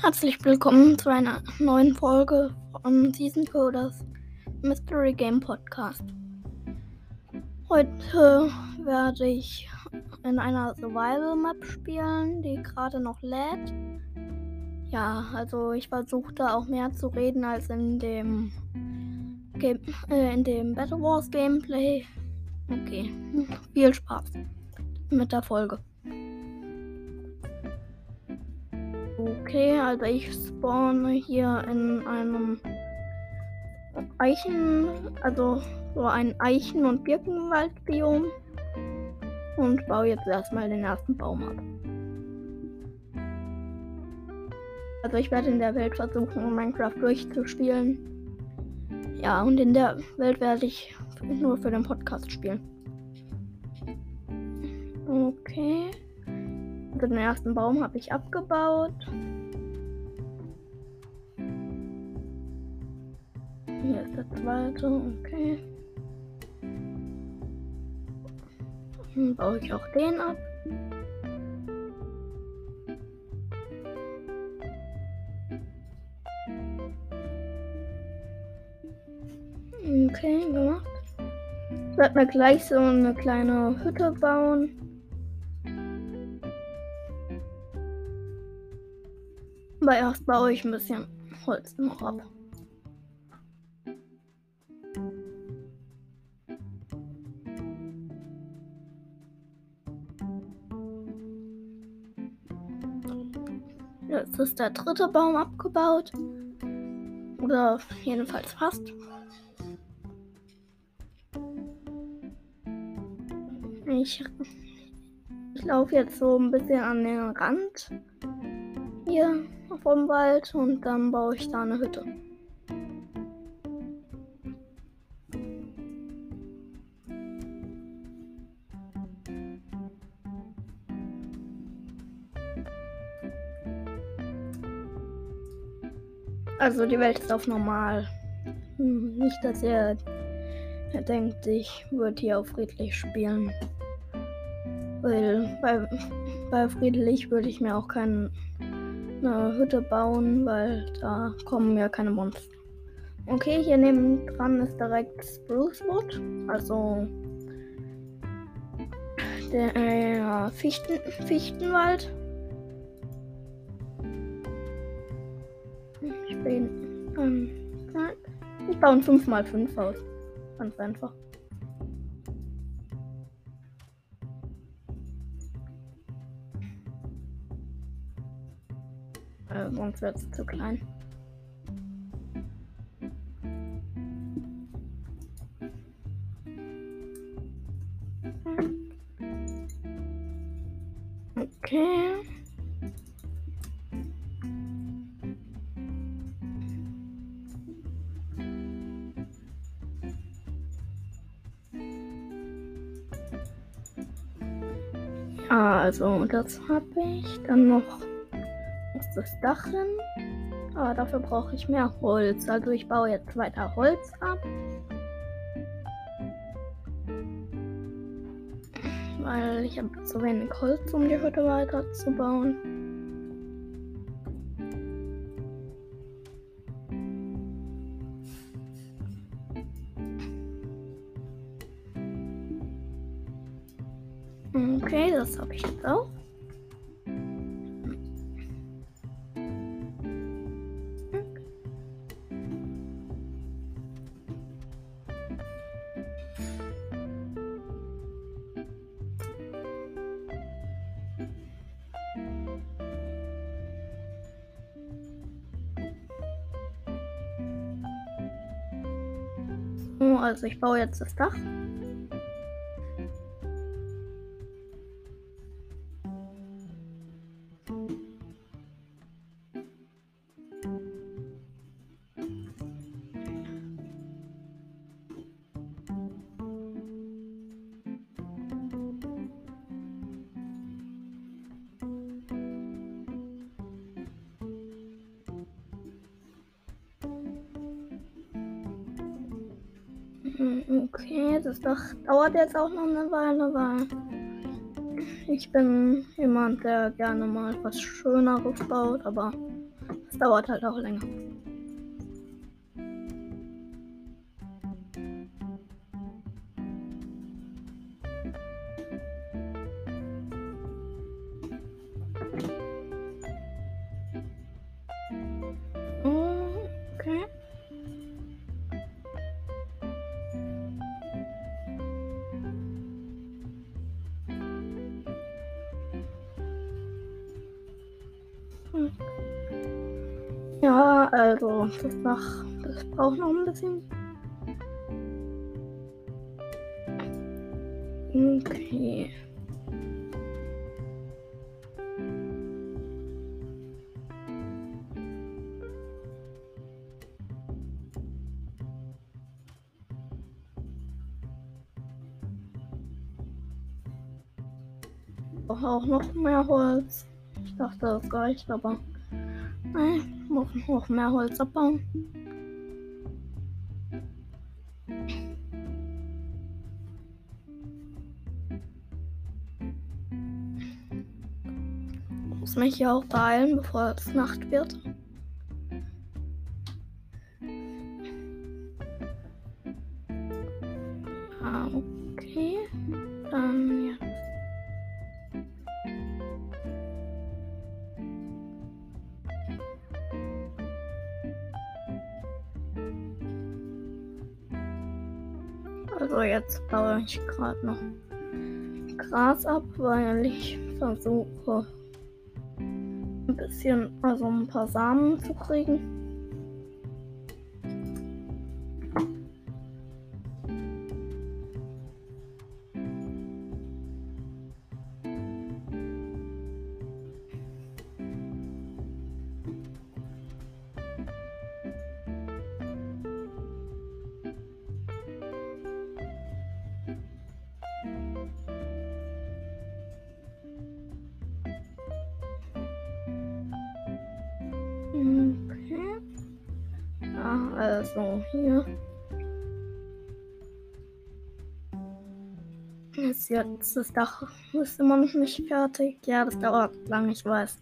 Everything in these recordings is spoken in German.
Herzlich willkommen zu einer neuen Folge von Season Coders Mystery Game Podcast. Heute werde ich in einer Survival Map spielen, die gerade noch lädt. Ja, also ich versuche da auch mehr zu reden als in dem Game, äh, in dem Battle Wars Gameplay. Okay, viel Spaß mit der Folge. Okay, also ich spawne hier in einem Eichen, also so ein Eichen- und Birkenwaldbiom und baue jetzt erstmal den ersten Baum ab. Also ich werde in der Welt versuchen, Minecraft durchzuspielen. Ja, und in der Welt werde ich nur für den Podcast spielen. Okay. Also den ersten Baum habe ich abgebaut. Hier ist der zweite, okay. Dann baue ich auch den ab. Okay, gemacht. Ich werde mir gleich so eine kleine Hütte bauen. Aber erst baue ich ein bisschen Holz noch ab. Ist der dritte Baum abgebaut. Oder jedenfalls fast. Ich, ich laufe jetzt so ein bisschen an den Rand hier vom Wald und dann baue ich da eine Hütte. Also die Welt ist auf normal. Hm, nicht, dass ihr, ihr denkt, ich würde hier auf friedlich spielen. Weil bei, bei friedlich würde ich mir auch keine Hütte bauen, weil da kommen ja keine Monster. Okay, hier neben dran ist direkt Sprucewood, also der äh, Fichten, Fichtenwald. Bin. Ähm, ich baue ein 5x5 Haus. Ganz einfach. Äh, sonst wird es zu klein. Okay. Also das habe ich. Dann noch muss das Dach hin. Aber dafür brauche ich mehr Holz. Also ich baue jetzt weiter Holz ab. Weil ich habe zu wenig Holz, um die Hütte weiter zu bauen. Okay, das habe ich jetzt auch. also ich baue jetzt das Dach. Dauert jetzt auch noch eine Weile, weil ich bin jemand, der gerne mal was Schöneres baut, aber es dauert halt auch länger. Also das, nach, das braucht noch ein bisschen. Okay. Auch noch mehr Holz. Ich dachte, das reicht, aber nein, muss noch mehr Holz abbauen. Muss mich hier auch beeilen, bevor es Nacht wird. Jetzt baue ich gerade noch Gras ab, weil ich versuche ein bisschen, also ein paar Samen zu kriegen. Ist jetzt das Dach ist immer noch nicht fertig. Ja, das dauert lang, ich weiß.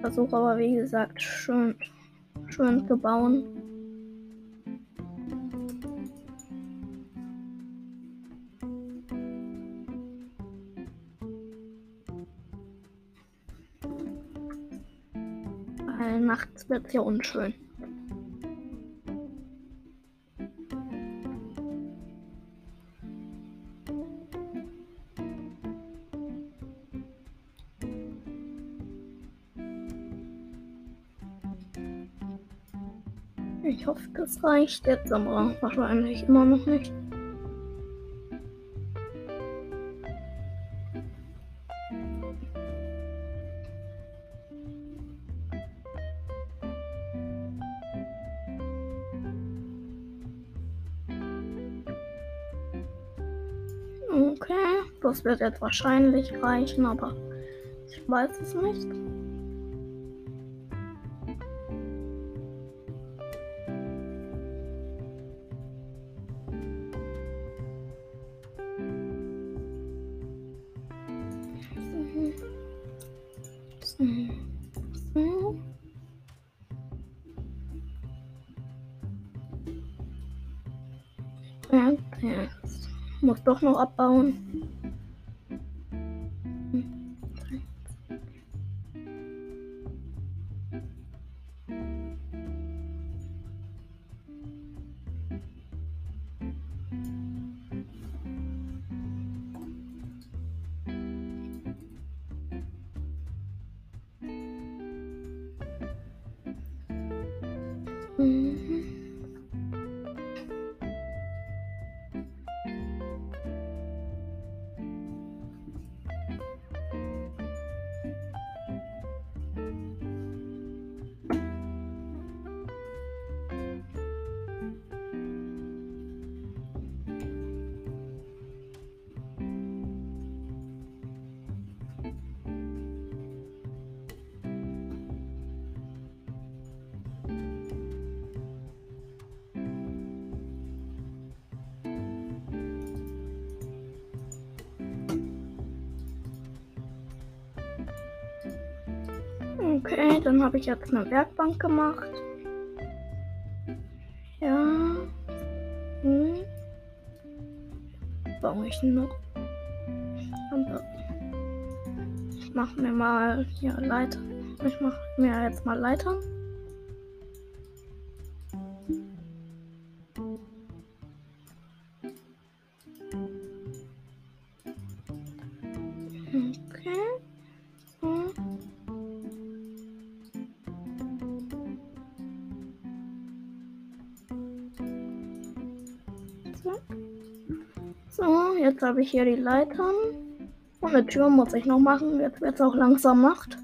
Versuche aber wie gesagt schön, schön zu bauen. Weil nachts wird es ja unschön. Das reicht jetzt, aber wahrscheinlich immer noch nicht. Okay, das wird jetzt wahrscheinlich reichen, aber ich weiß es nicht. So. So. Ja, jetzt muss doch noch abbauen. Okay, dann habe ich jetzt eine Werkbank gemacht. Ja. Hm. Baue ich noch. Ich mache mir mal hier Leiter. Ich mache mir jetzt mal Leitern. Habe ich hier die Leitern. Und eine Tür muss ich noch machen. Jetzt wird es auch langsam Nacht.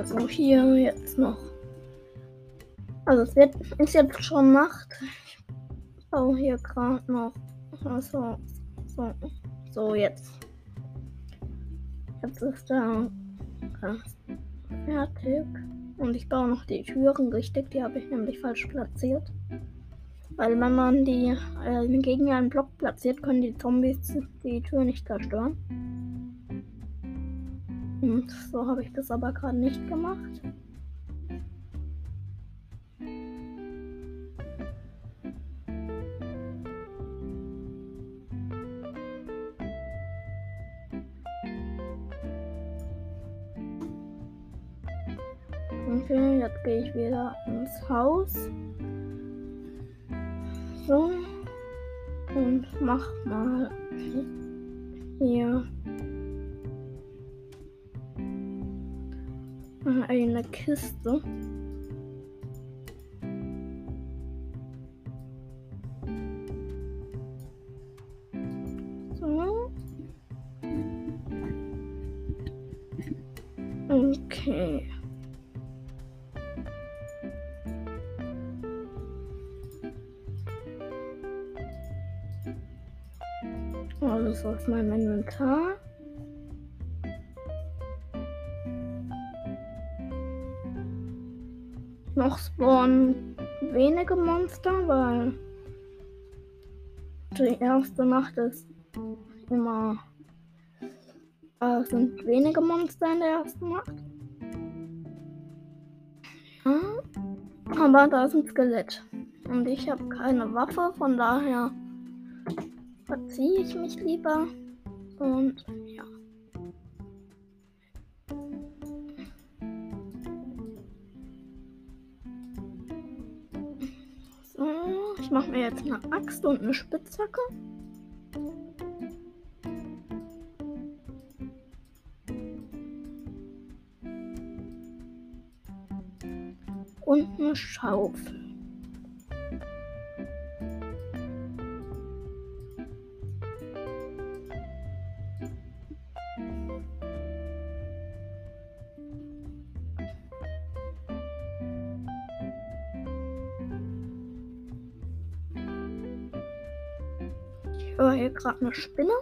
Also hier jetzt noch. Also es wird, ist jetzt schon Nacht. Ich baue hier gerade noch. Also, so, so jetzt. Jetzt ist der fertig. Und ich baue noch die Türen richtig. Die habe ich nämlich falsch platziert. Weil wenn man die äh, gegen einen Block platziert, können die Zombies die Tür nicht zerstören. Und so habe ich das aber gerade nicht gemacht. Okay, jetzt gehe ich wieder ins Haus. So. Und mach mal hier eine Kiste. So. Okay. Alles aus meinem Inventar. Noch spawnen wenige Monster, weil die erste Nacht ist immer äh, sind wenige Monster in der ersten Nacht. Ja, aber da ist ein Skelett. Und ich habe keine Waffe, von daher verziehe ich mich lieber. Und Ich mache mir jetzt eine Axt und eine Spitzhacke. Und eine Schaufel. Gerade eine Spinne.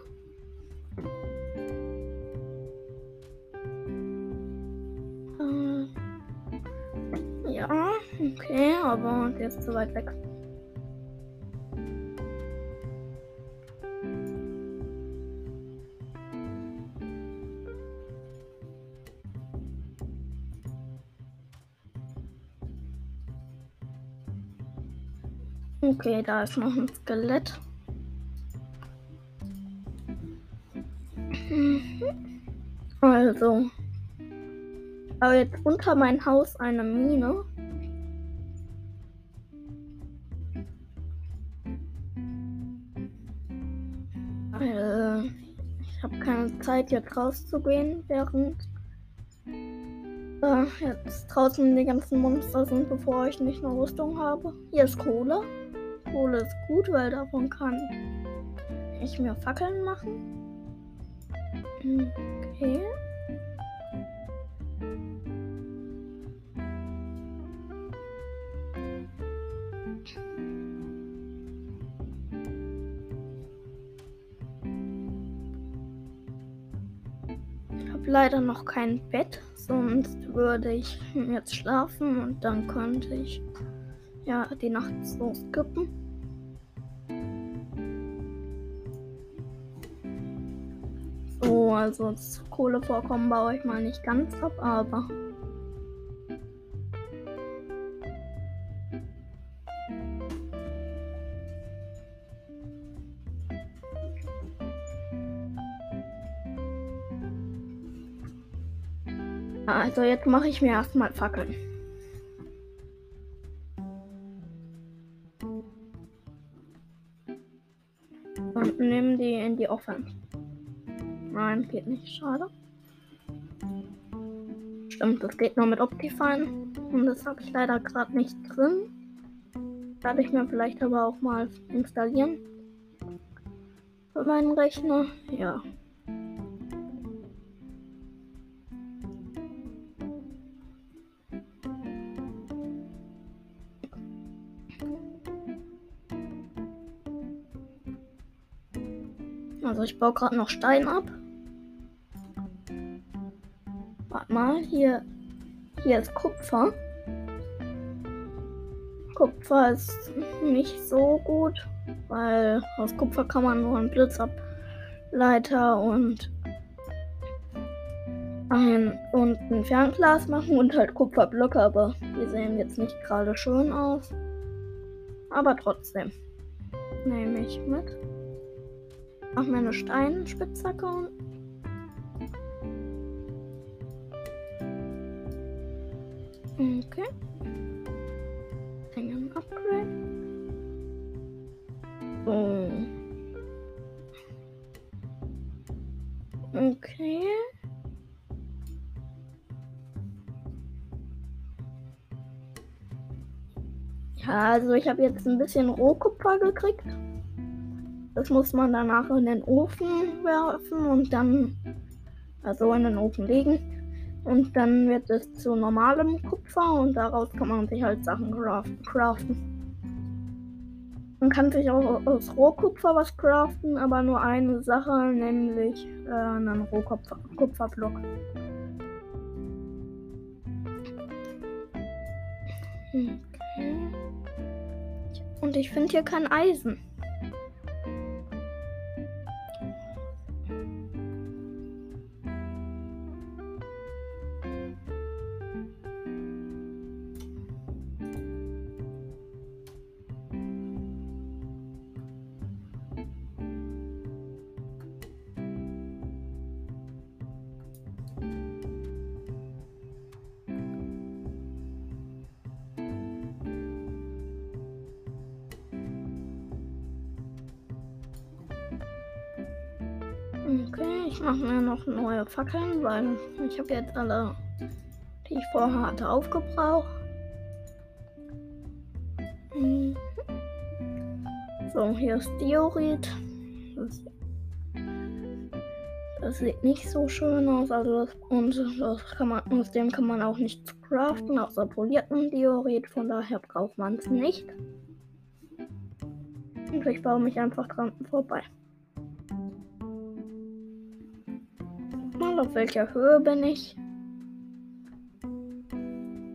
Äh, ja, okay, aber der ist zu weit weg. Okay, da ist noch ein Skelett. Also. Aber jetzt unter mein Haus eine Mine. ich habe keine Zeit jetzt rauszugehen, während äh, jetzt draußen die ganzen Monster sind, bevor ich nicht eine Rüstung habe. Hier ist Kohle. Kohle ist gut, weil davon kann ich mir Fackeln machen. Okay. Leider noch kein Bett, sonst würde ich jetzt schlafen und dann könnte ich ja die Nacht so skippen. So, also das Kohlevorkommen baue ich mal nicht ganz ab, aber Also jetzt mache ich mir erstmal Fackeln. Und nehme die in die Offense. Nein, geht nicht. Schade. Stimmt, das geht nur mit Optifine. Und das habe ich leider gerade nicht drin. Werde ich mir vielleicht aber auch mal installieren. Für meinen Rechner. Ja. Ich baue gerade noch Stein ab. Warte mal, hier, hier ist Kupfer. Kupfer ist nicht so gut, weil aus Kupfer kann man nur einen Blitzableiter und ein, und ein Fernglas machen und halt Kupferblöcke, aber die sehen jetzt nicht gerade schön aus. Aber trotzdem nehme ich mit. Mach mir eine Steinspitzhacke und. Okay. Hängen Upgrade. So. Okay. Ja, also ich habe jetzt ein bisschen Rohkupfer gekriegt. Das muss man danach in den Ofen werfen und dann, also in den Ofen legen. Und dann wird es zu normalem Kupfer und daraus kann man sich halt Sachen craften. Man kann sich auch aus Rohkupfer was craften, aber nur eine Sache, nämlich äh, einen Rohkupferblock. Okay. Und ich finde hier kein Eisen. Okay, ich mache mir noch neue Fackeln, weil ich habe jetzt alle, die ich vorher hatte, aufgebraucht. Mhm. So, hier ist Diorit. Das, das, sieht nicht so schön aus, also das, und das kann man, aus dem kann man auch nichts craften, außer polierten Diorit, von daher braucht man es nicht. Und ich baue mich einfach dran vorbei. Auf welcher Höhe bin ich?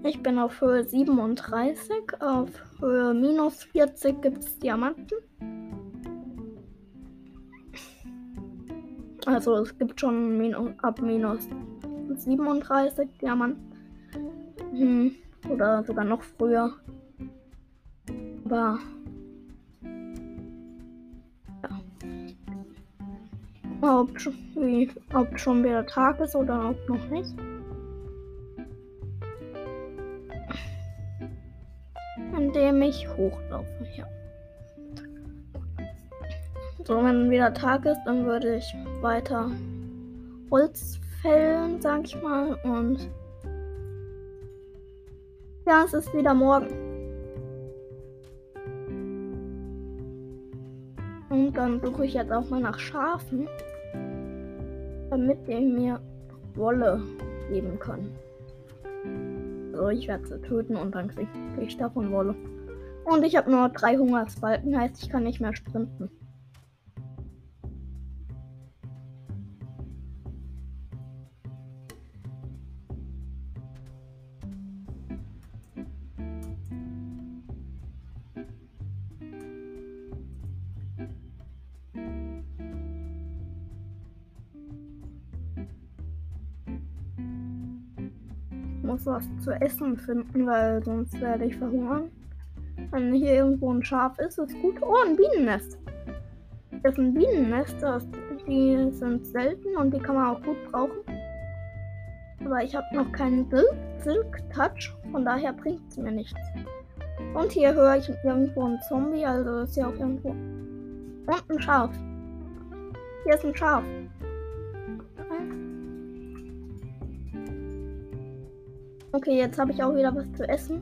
Ich bin auf Höhe 37. Auf Höhe minus 40 gibt es Diamanten. Also es gibt schon minus, ab minus 37 Diamanten. Hm, oder sogar noch früher. Aber ob, ob schon wieder Tag ist oder ob noch nicht. Indem ich hochlaufe, ja. So, wenn wieder Tag ist, dann würde ich weiter Holz fällen, sag ich mal. Und ja, es ist wieder morgen. Und dann suche ich jetzt auch mal nach Schafen, damit die mir Wolle geben können. So, ich werde sie töten und dann kriege ich davon Wolle. Und ich habe nur drei Hungersbalken, heißt ich kann nicht mehr sprinten. Was zu essen finden, weil sonst werde ich verhungern. Wenn hier irgendwo ein Schaf ist, ist gut. Oh, ein Bienennest. Das ist ein Bienennest. Das, die sind selten und die kann man auch gut brauchen. Aber ich habe noch keinen Silk Touch, von daher bringt es mir nichts. Und hier höre ich irgendwo einen Zombie, also ist ja auch irgendwo. Und ein Schaf. Hier ist ein Schaf. Okay, jetzt habe ich auch wieder was zu essen.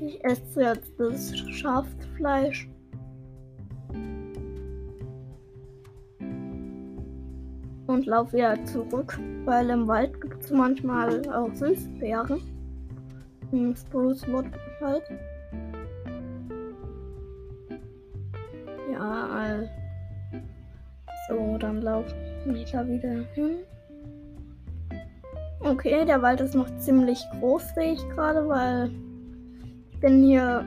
Ich esse jetzt das Schafsfleisch. Und laufe wieder zurück, weil im Wald gibt es manchmal auch Süßbeeren. Im Sprucewood halt. Ja, so, dann laufe ich da wieder hin. Okay, der Wald ist noch ziemlich groß, sehe ich gerade, weil ich bin hier.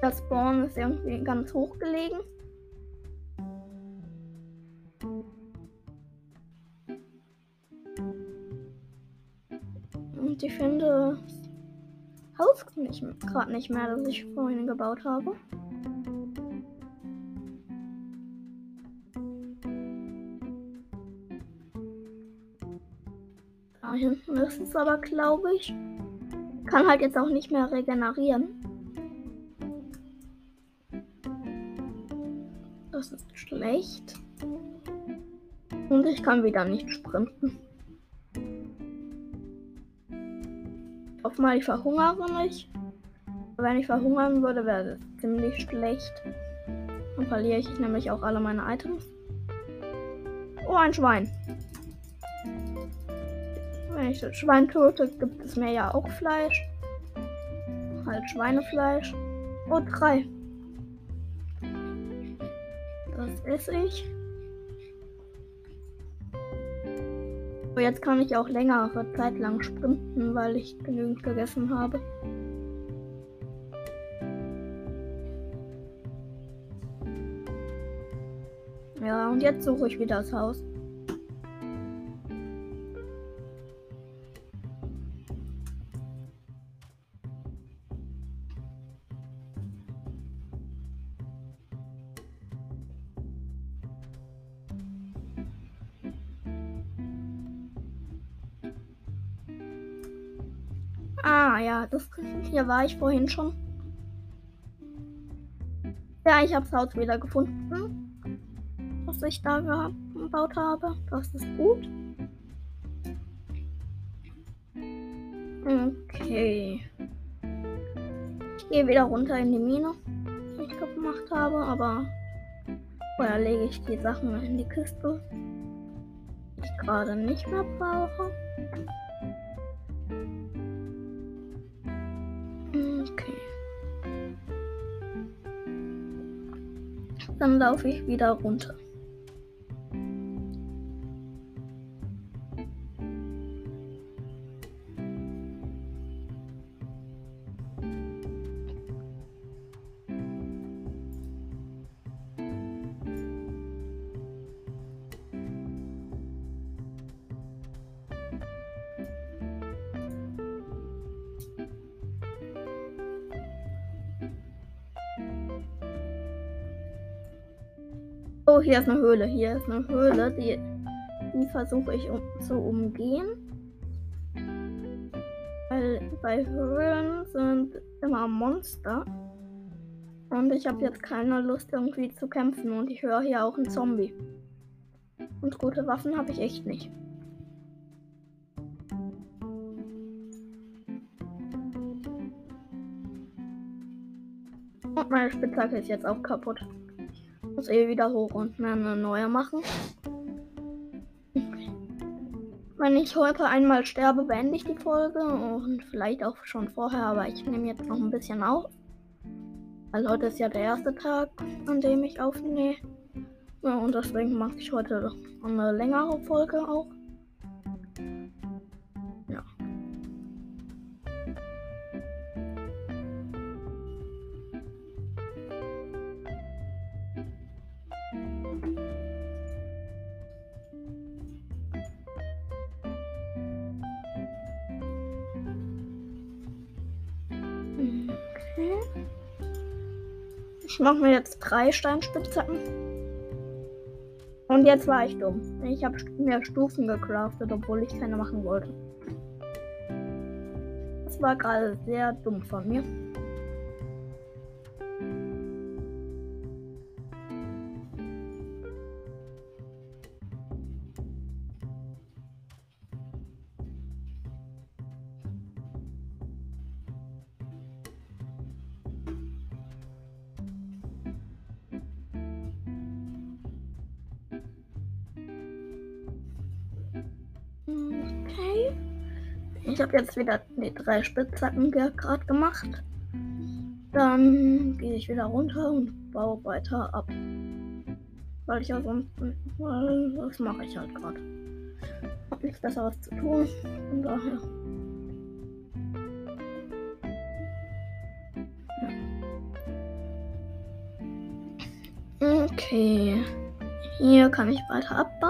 Das Spawn ist irgendwie ganz hoch gelegen. Und ich finde das Haus gerade nicht mehr, das ich vorhin gebaut habe. Hinten ist es aber, glaube ich. Kann halt jetzt auch nicht mehr regenerieren. Das ist schlecht. Und ich kann wieder nicht sprinten. Ich hoffe mal, ich verhungere nicht. Wenn ich verhungern würde, wäre das ziemlich schlecht. Dann verliere ich nämlich auch alle meine Items. Oh, ein Schwein. Wenn ich das Schwein töte, gibt es mir ja auch Fleisch. Halt Schweinefleisch. Oh, drei. Das esse ich. Aber jetzt kann ich auch längere Zeit lang sprinten, weil ich genügend gegessen habe. Ja, und jetzt suche ich wieder das Haus. War ich vorhin schon. Ja, ich habe Haus wieder gefunden, was ich da gebaut habe. Das ist gut. Okay. Ich gehe wieder runter in die Mine, die ich gemacht habe, aber vorher lege ich die Sachen in die Kiste, die ich gerade nicht mehr brauche. Dann laufe ich wieder runter. Hier ist eine Höhle. Hier ist eine Höhle, die, die versuche ich um, zu umgehen. Weil bei Höhlen sind immer Monster. Und ich habe jetzt keine Lust irgendwie zu kämpfen und ich höre hier auch einen Zombie. Und gute Waffen habe ich echt nicht. Und meine Spitzhacke ist jetzt auch kaputt. Muss eh wieder hoch und eine neue machen. Wenn ich heute einmal sterbe, beende ich die Folge und vielleicht auch schon vorher, aber ich nehme jetzt noch ein bisschen auf. Also heute ist ja der erste Tag, an dem ich aufnehme. Ja, und deswegen mache ich heute eine längere Folge auch. Mache mir jetzt drei Steinspitzhacken. Und jetzt war ich dumm. Ich habe mehr Stufen gecraftet, obwohl ich keine machen wollte. Das war gerade sehr dumm von mir. Ich habe jetzt wieder die drei Spitzhacken gerade gemacht. Dann gehe ich wieder runter und baue weiter ab. Weil ich ja sonst. Weil das mache ich halt gerade. Hab nichts Besseres zu tun. Von daher. Okay. Hier kann ich weiter abbauen.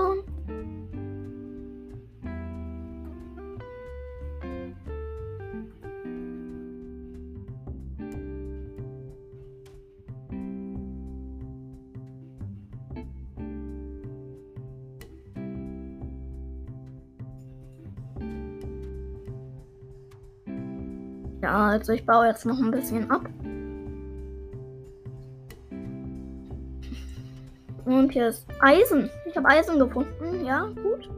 Also ich baue jetzt noch ein bisschen ab. Und hier ist Eisen. Ich habe Eisen gefunden. Ja, gut.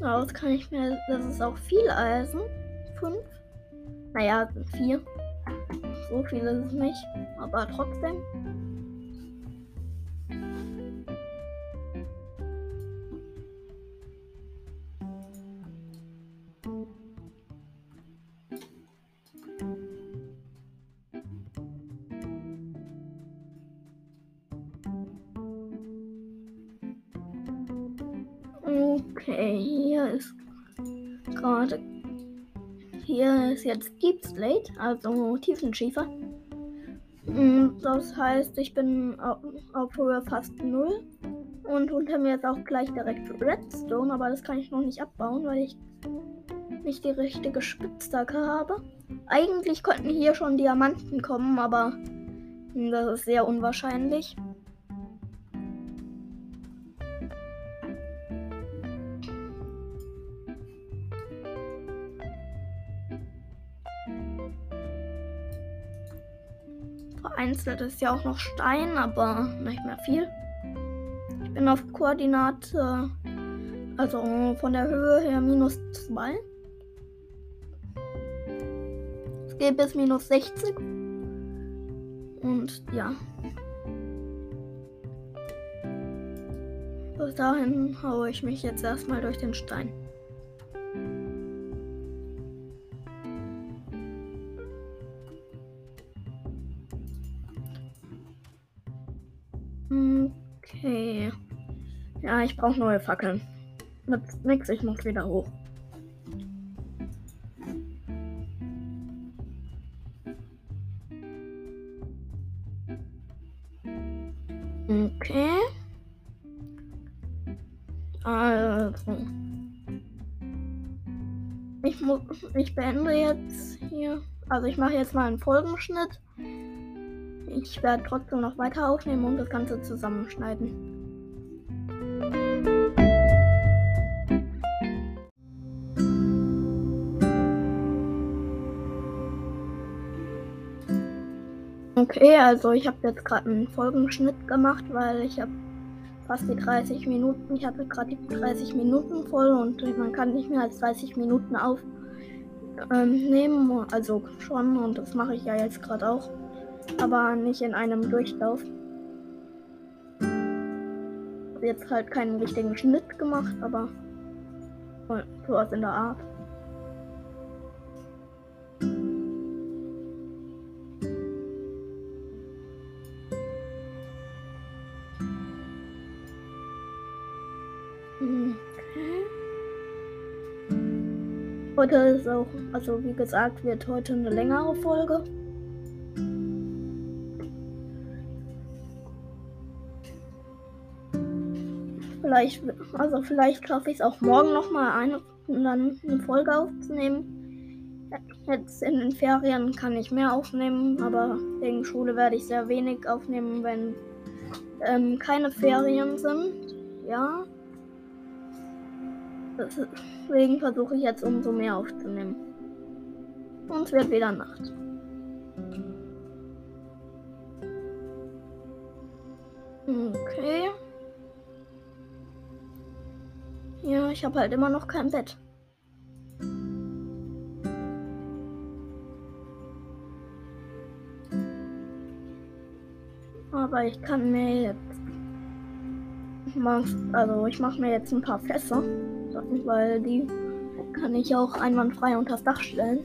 Ja, das kann ich mir. Das ist auch viel Eisen. Fünf. Naja, vier. So viel ist es nicht. Aber trotzdem. Jetzt Deep Slate, also Tiefenschiefer. Mm, Das heißt, ich bin auf, Höhe fast null. Und unter mir ist auch gleich direkt Redstone, aber das kann ich noch nicht abbauen, weil ich nicht die richtige Spitzhacke habe. Eigentlich könnten hier schon Diamanten kommen, aber das ist sehr unwahrscheinlich. Vereinzelt ist ja auch noch Stein, aber nicht mehr viel. Ich bin auf Koordinate, also von der Höhe her minus 2. Es geht bis minus 60. Und ja. Bis dahin haue ich mich jetzt erstmal durch den Stein. Ja, ich brauche neue Fackeln. Nützt nix, ich muss wieder hoch. Okay. Also. Ich muss. Ich beende jetzt hier. Also ich mache jetzt mal einen Folgenschnitt. Ich werde trotzdem noch weiter aufnehmen und das Ganze zusammenschneiden. Okay, also ich habe jetzt gerade einen Folgenschnitt gemacht, weil ich habe fast die 30 Minuten, ich hatte gerade die 30 Minuten voll und man kann nicht mehr als 30 Minuten aufnehmen, ähm, also schon und das mache ich ja jetzt gerade auch, aber nicht in einem Durchlauf. Jetzt halt keinen richtigen Schnitt gemacht, aber sowas in der Art. Heute ist auch, also wie gesagt, wird heute eine längere Folge. Vielleicht, also vielleicht schaffe ich es auch morgen noch mal eine, eine Folge aufzunehmen. Jetzt in den Ferien kann ich mehr aufnehmen, aber wegen Schule werde ich sehr wenig aufnehmen, wenn ähm, keine Ferien sind. Ja. Deswegen versuche ich jetzt umso mehr aufzunehmen. Und es wird wieder Nacht. Okay. Ja, ich habe halt immer noch kein Bett. Aber ich kann mir jetzt. Also ich mache mir jetzt ein paar Fässer weil die kann ich auch einwandfrei unter das Dach stellen.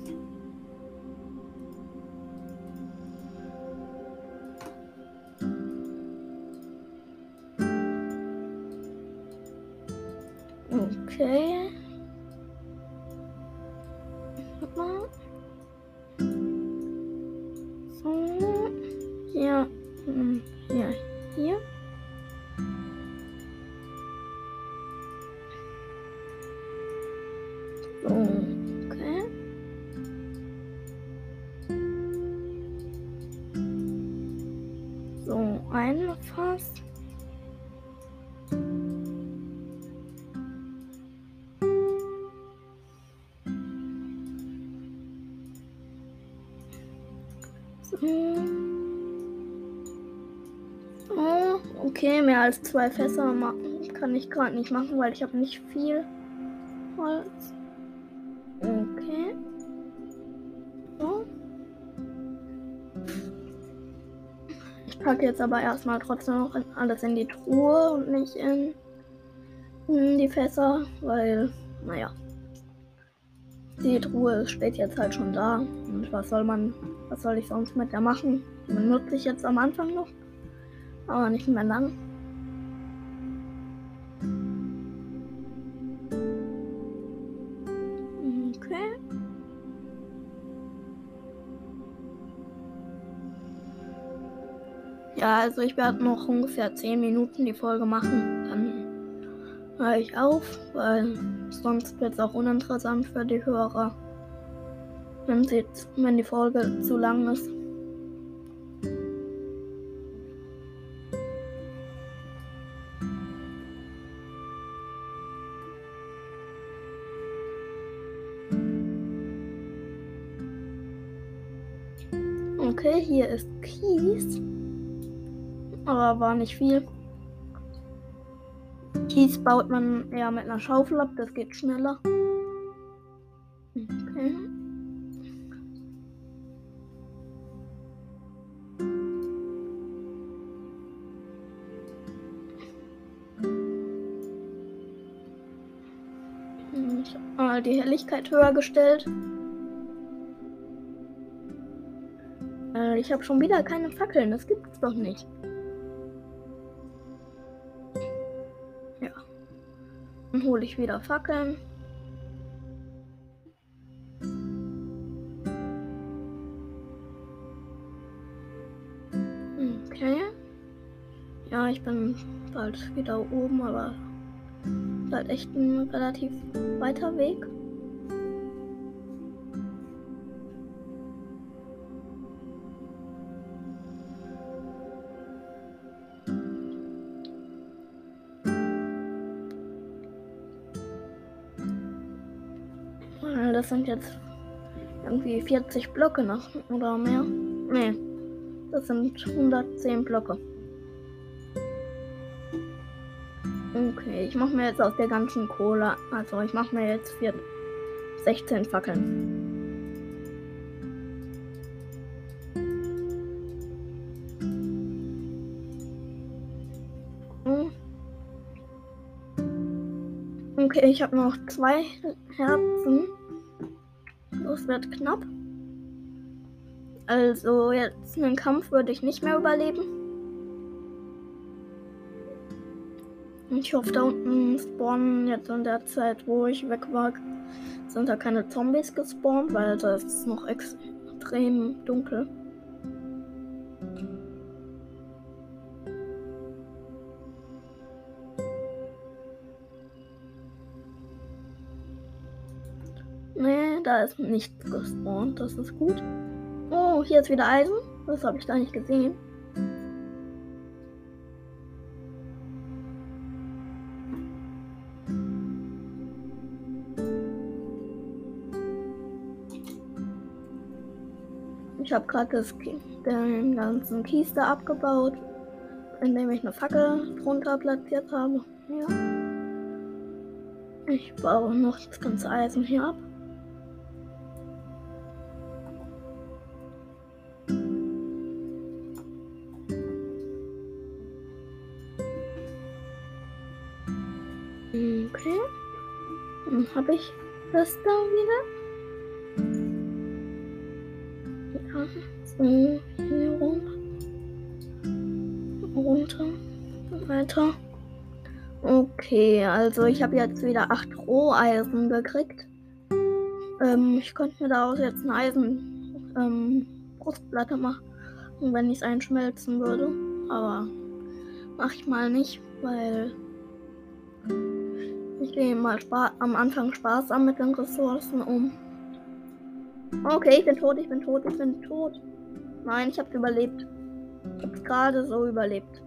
Als zwei Fässer kann ich gerade nicht machen, weil ich habe nicht viel Holz. Okay. So. Ich packe jetzt aber erstmal trotzdem noch alles in die Truhe und nicht in, in die Fässer, weil, naja. Die Truhe steht jetzt halt schon da. Und was soll man, was soll ich sonst mit der machen? Die benutze ich jetzt am Anfang noch, aber nicht mehr lang. Ja, also ich werde noch ungefähr 10 Minuten die Folge machen. Dann höre ich auf, weil sonst wird es auch uninteressant für die Hörer, wenn, sie, wenn die Folge zu lang ist. Okay, hier ist Kies aber war nicht viel. Kies baut man eher mit einer Schaufel ab, das geht schneller. Okay. Ich habe mal die Helligkeit höher gestellt. Äh, ich habe schon wieder keine Fackeln, das gibt's doch nicht. Hole ich wieder Fackeln. Okay. Ja, ich bin bald wieder oben, aber ist halt echt ein relativ weiter Weg. Das sind jetzt irgendwie 40 Blöcke noch oder mehr. Nee, Das sind 110 Blöcke. Okay, ich mache mir jetzt aus der ganzen Kohle, also ich mache mir jetzt 4, 16 Fackeln. Hm. Okay, ich habe noch zwei Herzen. Das wird knapp. Also jetzt einen Kampf würde ich nicht mehr überleben. Ich hoffe, da unten spawnen jetzt in der Zeit, wo ich weg war, sind da keine Zombies gespawnt, weil das ist noch extrem dunkel. Ist nichts gespawnt, das ist gut. Oh, hier ist wieder Eisen. Das habe ich gar nicht gesehen. Ich habe gerade den ganzen Kies da abgebaut, indem ich eine Fackel drunter platziert habe. Ja. Ich baue noch das ganze Eisen hier ab. Habe ich das da wieder. Ja, so, hier runter. Runter. Weiter. Okay, also ich habe jetzt wieder 8 Roheisen gekriegt. Ähm, ich könnte mir daraus jetzt eine Eisen ähm, Brustplatte machen, wenn ich es einschmelzen würde. Aber mache ich mal nicht, weil ich gehe mal am Anfang sparsam mit den Ressourcen um. Okay, ich bin tot, ich bin tot, ich bin tot. Nein, ich habe überlebt. Ich habe gerade so überlebt.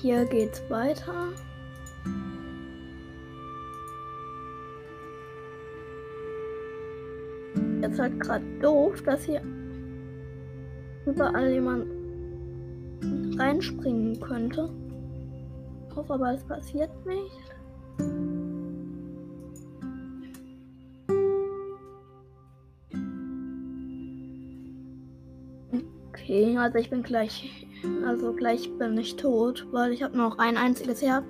Hier geht's weiter. Jetzt halt gerade doof, dass hier überall jemand reinspringen könnte. Ich hoffe aber, es passiert nicht. Okay, also ich bin gleich also gleich bin ich tot, weil ich habe noch ein einziges Herz.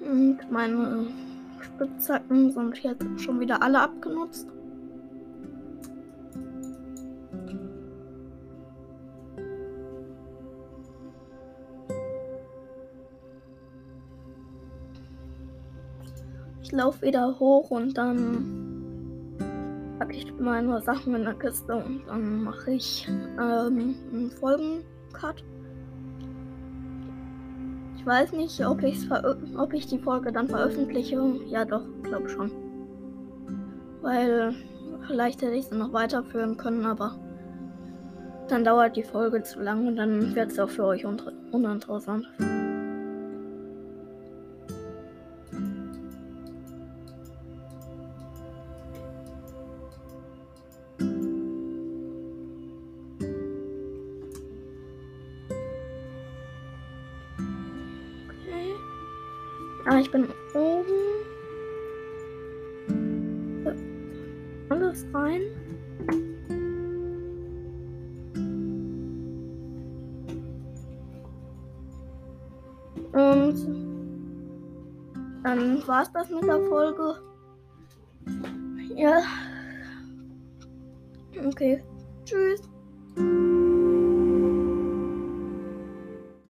Und meine Spitzhacken sind jetzt schon wieder alle abgenutzt. Ich laufe wieder hoch und dann packe ich meine Sachen in der Kiste und dann mache ich ähm, einen Folgencut. Ich weiß nicht, ob, ob ich die Folge dann veröffentliche. Ja, doch, glaube schon. Weil vielleicht hätte ich sie noch weiterführen können, aber dann dauert die Folge zu lang und dann wird es auch für euch uninteressant. War es das mit der Folge. Ja. Okay. Tschüss.